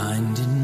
finding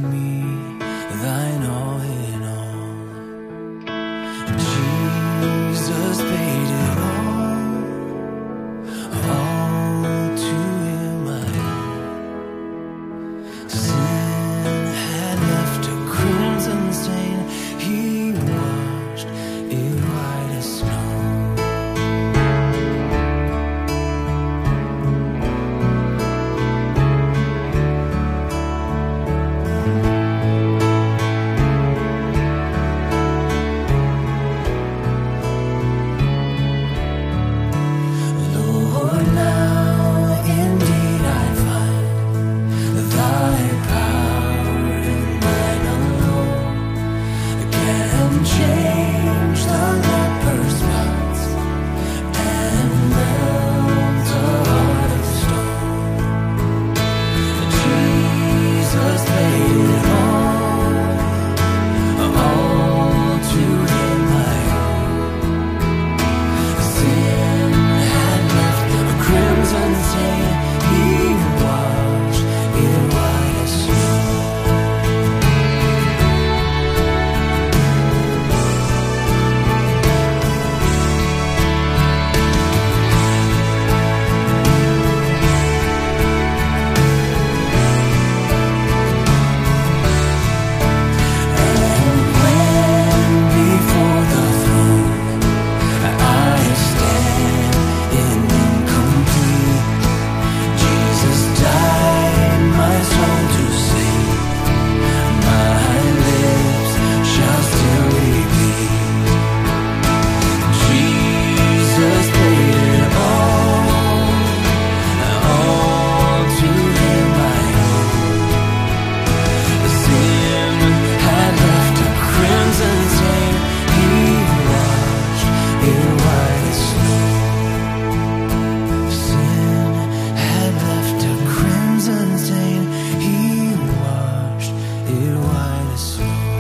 wine is slow.